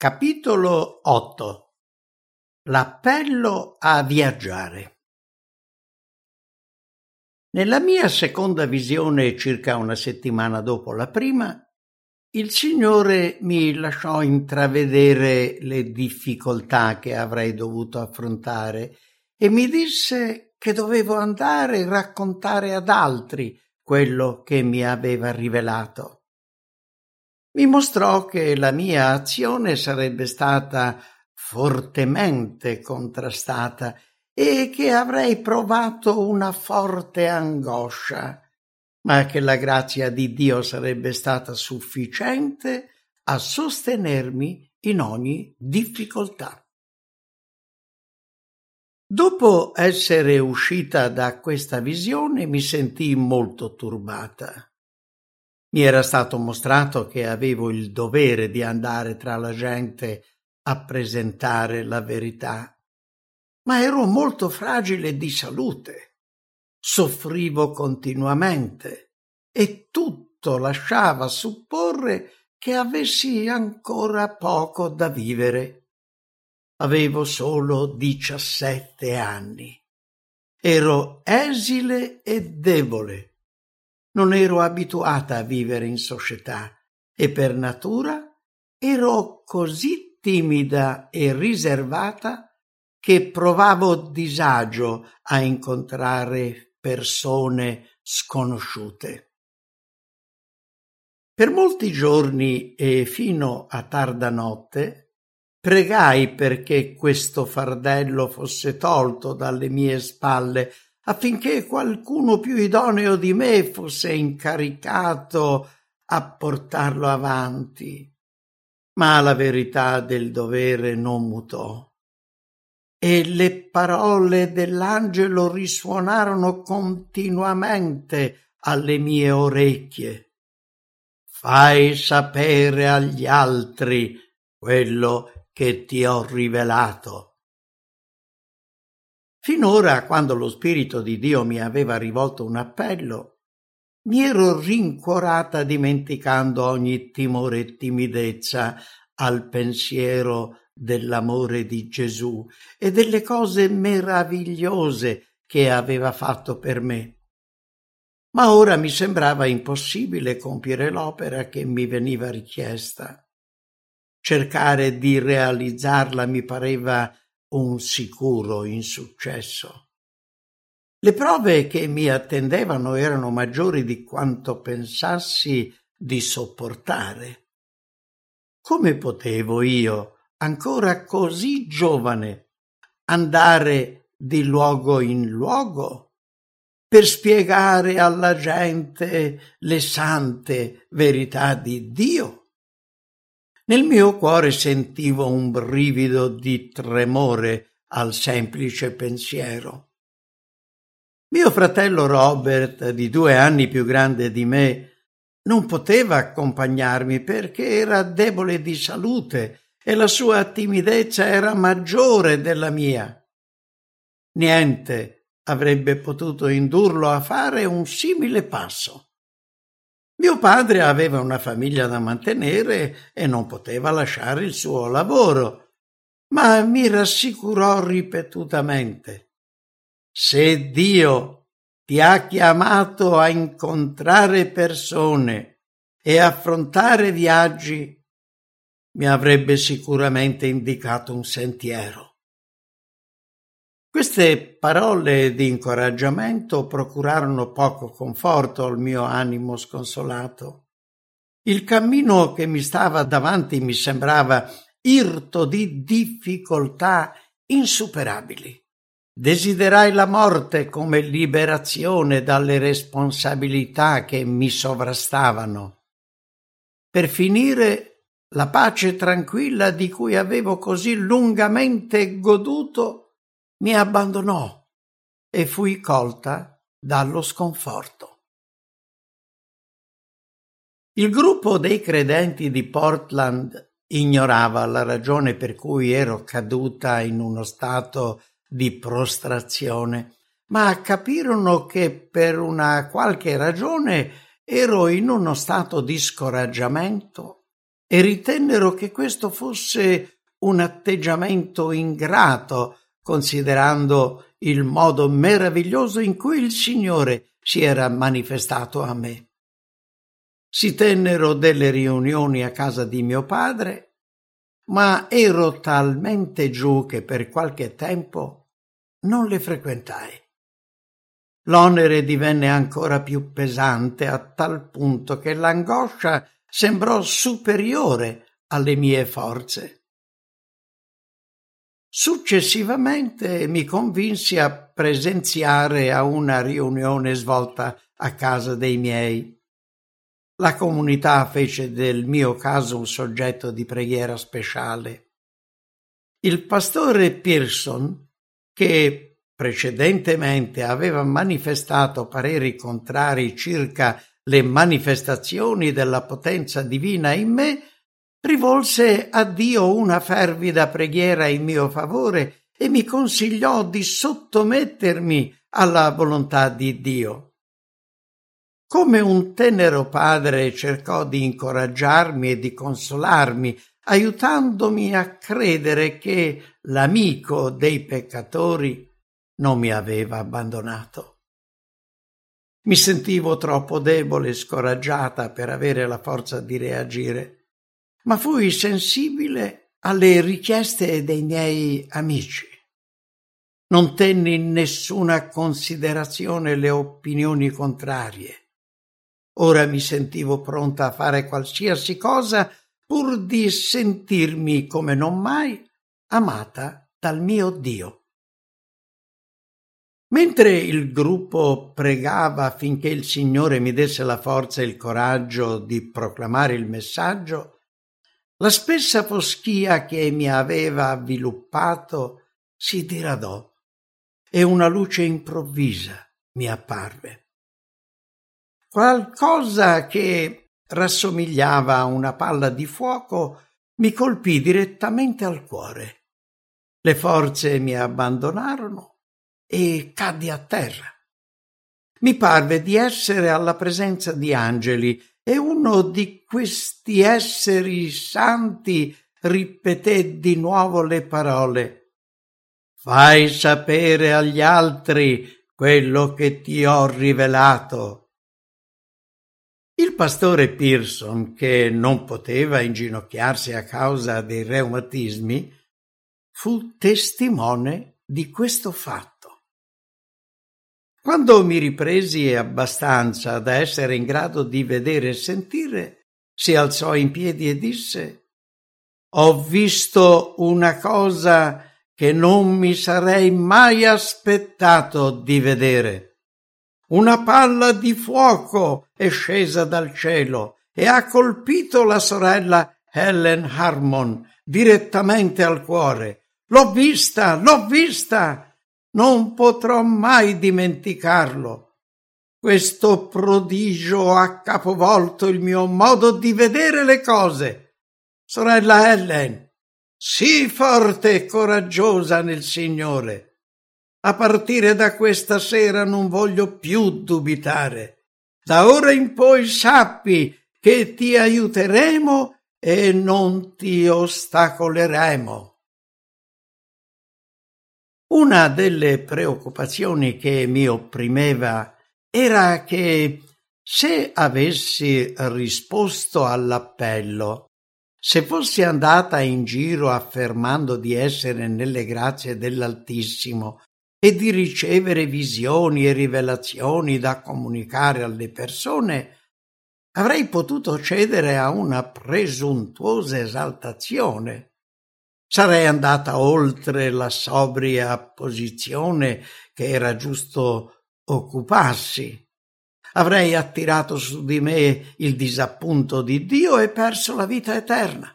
Capitolo 8 L'appello a viaggiare. Nella mia seconda visione, circa una settimana dopo la prima, il Signore mi lasciò intravedere le difficoltà che avrei dovuto affrontare e mi disse che dovevo andare a raccontare ad altri quello che mi aveva rivelato mi mostrò che la mia azione sarebbe stata fortemente contrastata e che avrei provato una forte angoscia, ma che la grazia di Dio sarebbe stata sufficiente a sostenermi in ogni difficoltà. Dopo essere uscita da questa visione mi sentii molto turbata. Mi era stato mostrato che avevo il dovere di andare tra la gente a presentare la verità, ma ero molto fragile di salute. Soffrivo continuamente e tutto lasciava supporre che avessi ancora poco da vivere. Avevo solo diciassette anni. Ero esile e debole non ero abituata a vivere in società e per natura ero così timida e riservata che provavo disagio a incontrare persone sconosciute. Per molti giorni e fino a tarda notte pregai perché questo fardello fosse tolto dalle mie spalle affinché qualcuno più idoneo di me fosse incaricato a portarlo avanti. Ma la verità del dovere non mutò e le parole dell'angelo risuonarono continuamente alle mie orecchie. Fai sapere agli altri quello che ti ho rivelato. Finora, quando lo Spirito di Dio mi aveva rivolto un appello, mi ero rincuorata dimenticando ogni timore e timidezza al pensiero dell'amore di Gesù e delle cose meravigliose che aveva fatto per me. Ma ora mi sembrava impossibile compiere l'opera che mi veniva richiesta. Cercare di realizzarla mi pareva un sicuro insuccesso. Le prove che mi attendevano erano maggiori di quanto pensassi di sopportare. Come potevo io, ancora così giovane, andare di luogo in luogo per spiegare alla gente le sante verità di Dio? Nel mio cuore sentivo un brivido di tremore al semplice pensiero. Mio fratello Robert, di due anni più grande di me, non poteva accompagnarmi perché era debole di salute e la sua timidezza era maggiore della mia. Niente avrebbe potuto indurlo a fare un simile passo. Mio padre aveva una famiglia da mantenere e non poteva lasciare il suo lavoro, ma mi rassicurò ripetutamente. Se Dio ti ha chiamato a incontrare persone e affrontare viaggi, mi avrebbe sicuramente indicato un sentiero. Queste parole di incoraggiamento procurarono poco conforto al mio animo sconsolato. Il cammino che mi stava davanti mi sembrava irto di difficoltà insuperabili. Desiderai la morte come liberazione dalle responsabilità che mi sovrastavano. Per finire, la pace tranquilla di cui avevo così lungamente goduto mi abbandonò e fui colta dallo sconforto. Il gruppo dei credenti di Portland ignorava la ragione per cui ero caduta in uno stato di prostrazione, ma capirono che per una qualche ragione ero in uno stato di scoraggiamento e ritennero che questo fosse un atteggiamento ingrato, considerando il modo meraviglioso in cui il Signore si era manifestato a me. Si tennero delle riunioni a casa di mio padre, ma ero talmente giù che per qualche tempo non le frequentai. L'onere divenne ancora più pesante a tal punto che l'angoscia sembrò superiore alle mie forze. Successivamente mi convinsi a presenziare a una riunione svolta a casa dei miei. La comunità fece del mio caso un soggetto di preghiera speciale. Il pastore Pearson, che precedentemente aveva manifestato pareri contrari circa le manifestazioni della potenza divina in me, rivolse a Dio una fervida preghiera in mio favore e mi consigliò di sottomettermi alla volontà di Dio. Come un tenero padre cercò di incoraggiarmi e di consolarmi, aiutandomi a credere che l'amico dei peccatori non mi aveva abbandonato. Mi sentivo troppo debole e scoraggiata per avere la forza di reagire, ma fui sensibile alle richieste dei miei amici. Non tenni in nessuna considerazione le opinioni contrarie. Ora mi sentivo pronta a fare qualsiasi cosa pur di sentirmi come non mai amata dal mio Dio. Mentre il gruppo pregava affinché il Signore mi desse la forza e il coraggio di proclamare il messaggio, la spessa foschia che mi aveva avviluppato si diradò e una luce improvvisa mi apparve. Qualcosa che rassomigliava a una palla di fuoco mi colpì direttamente al cuore. Le forze mi abbandonarono e caddi a terra. Mi parve di essere alla presenza di angeli e uno di questi esseri santi ripeté di nuovo le parole Fai sapere agli altri quello che ti ho rivelato. Il pastore Pearson, che non poteva inginocchiarsi a causa dei reumatismi, fu testimone di questo fatto. Quando mi ripresi abbastanza da essere in grado di vedere e sentire, si alzò in piedi e disse Ho visto una cosa che non mi sarei mai aspettato di vedere. Una palla di fuoco è scesa dal cielo e ha colpito la sorella Helen Harmon direttamente al cuore. L'ho vista, l'ho vista! Non potrò mai dimenticarlo. Questo prodigio ha capovolto il mio modo di vedere le cose. Sorella Ellen, sii forte e coraggiosa nel Signore. A partire da questa sera non voglio più dubitare. Da ora in poi sappi che ti aiuteremo e non ti ostacoleremo. Una delle preoccupazioni che mi opprimeva era che se avessi risposto all'appello, se fossi andata in giro affermando di essere nelle grazie dell'Altissimo e di ricevere visioni e rivelazioni da comunicare alle persone, avrei potuto cedere a una presuntuosa esaltazione Sarei andata oltre la sobria posizione che era giusto occuparsi. Avrei attirato su di me il disappunto di Dio e perso la vita eterna.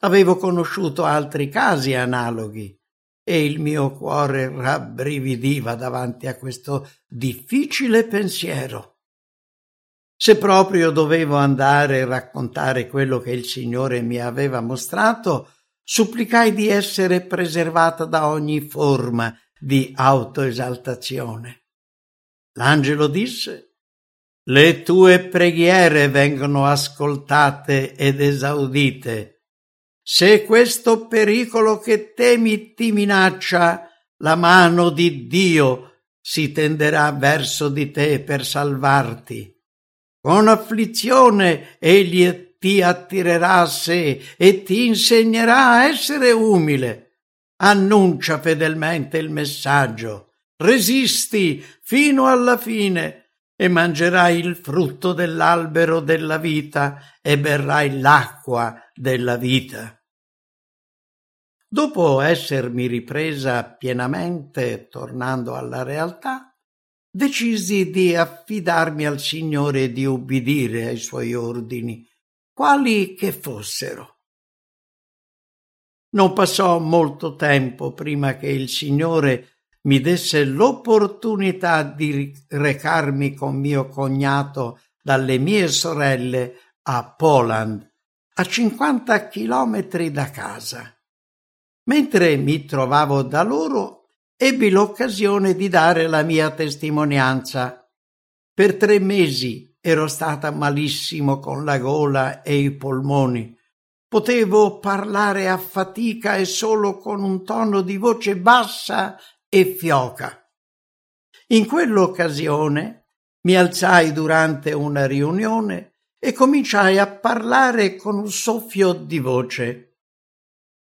Avevo conosciuto altri casi analoghi e il mio cuore rabbrividiva davanti a questo difficile pensiero. Se proprio dovevo andare a raccontare quello che il Signore mi aveva mostrato, supplicai di essere preservata da ogni forma di autoesaltazione. L'angelo disse le tue preghiere vengono ascoltate ed esaudite. Se questo pericolo che temi ti minaccia, la mano di Dio si tenderà verso di te per salvarti. Con afflizione egli ti attirerà a sé e ti insegnerà a essere umile. Annuncia fedelmente il messaggio, resisti fino alla fine e mangerai il frutto dell'albero della vita e berrai l'acqua della vita. Dopo essermi ripresa pienamente, tornando alla realtà, decisi di affidarmi al Signore e di ubbidire ai suoi ordini, quali che fossero. Non passò molto tempo prima che il Signore mi desse l'opportunità di recarmi con mio cognato dalle mie sorelle a Poland, a 50 chilometri da casa. Mentre mi trovavo da loro, ebbi l'occasione di dare la mia testimonianza. Per tre mesi ero stata malissimo con la gola e i polmoni. Potevo parlare a fatica e solo con un tono di voce bassa e fioca. In quell'occasione mi alzai durante una riunione e cominciai a parlare con un soffio di voce.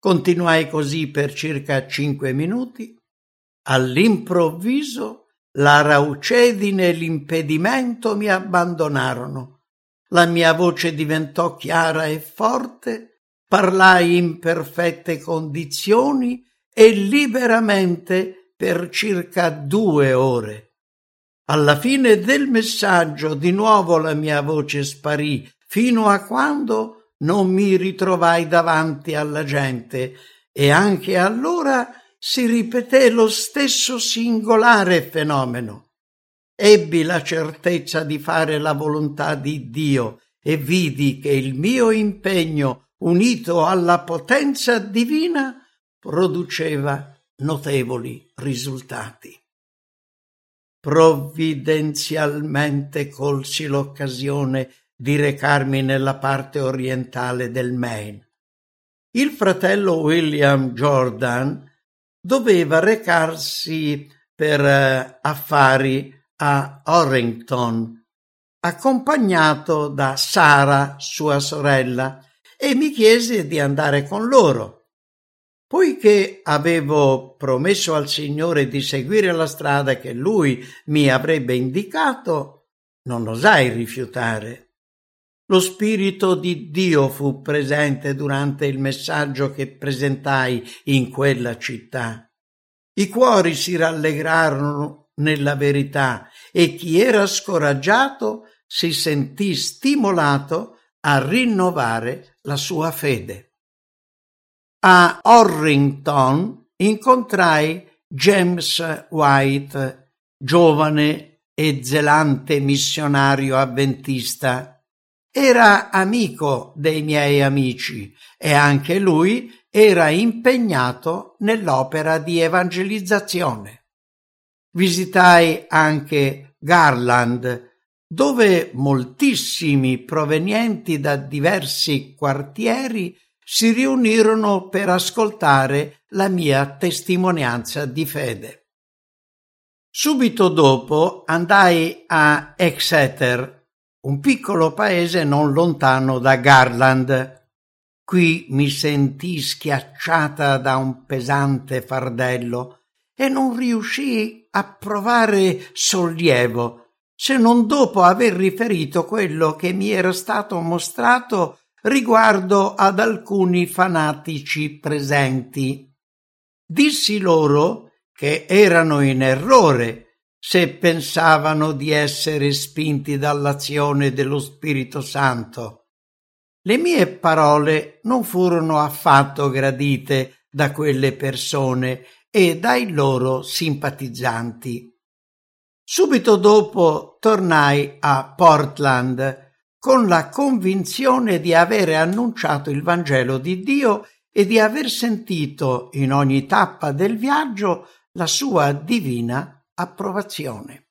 Continuai così per circa cinque minuti All'improvviso la raucedine e l'impedimento mi abbandonarono. La mia voce diventò chiara e forte, parlai in perfette condizioni e liberamente per circa due ore. Alla fine del messaggio di nuovo la mia voce sparì, fino a quando non mi ritrovai davanti alla gente e anche allora si ripeté lo stesso singolare fenomeno. Ebbi la certezza di fare la volontà di Dio e vidi che il mio impegno, unito alla potenza divina, produceva notevoli risultati. Provvidenzialmente colsi l'occasione di recarmi nella parte orientale del Maine. Il fratello William Jordan doveva recarsi per eh, affari a Orrington, accompagnato da Sara, sua sorella, e mi chiese di andare con loro. Poiché avevo promesso al Signore di seguire la strada che lui mi avrebbe indicato, non osai rifiutare. Lo Spirito di Dio fu presente durante il messaggio che presentai in quella città. I cuori si rallegrarono nella verità e chi era scoraggiato si sentì stimolato a rinnovare la sua fede. A Orrington incontrai James White, giovane e zelante missionario avventista era amico dei miei amici e anche lui era impegnato nell'opera di evangelizzazione. Visitai anche Garland, dove moltissimi provenienti da diversi quartieri si riunirono per ascoltare la mia testimonianza di fede. Subito dopo andai a Exeter un piccolo paese non lontano da Garland. Qui mi sentii schiacciata da un pesante fardello e non riuscii a provare sollievo se non dopo aver riferito quello che mi era stato mostrato riguardo ad alcuni fanatici presenti. Dissi loro che erano in errore se pensavano di essere spinti dall'azione dello Spirito Santo. Le mie parole non furono affatto gradite da quelle persone e dai loro simpatizzanti. Subito dopo tornai a Portland con la convinzione di avere annunciato il Vangelo di Dio e di aver sentito in ogni tappa del viaggio la sua divina approvazione.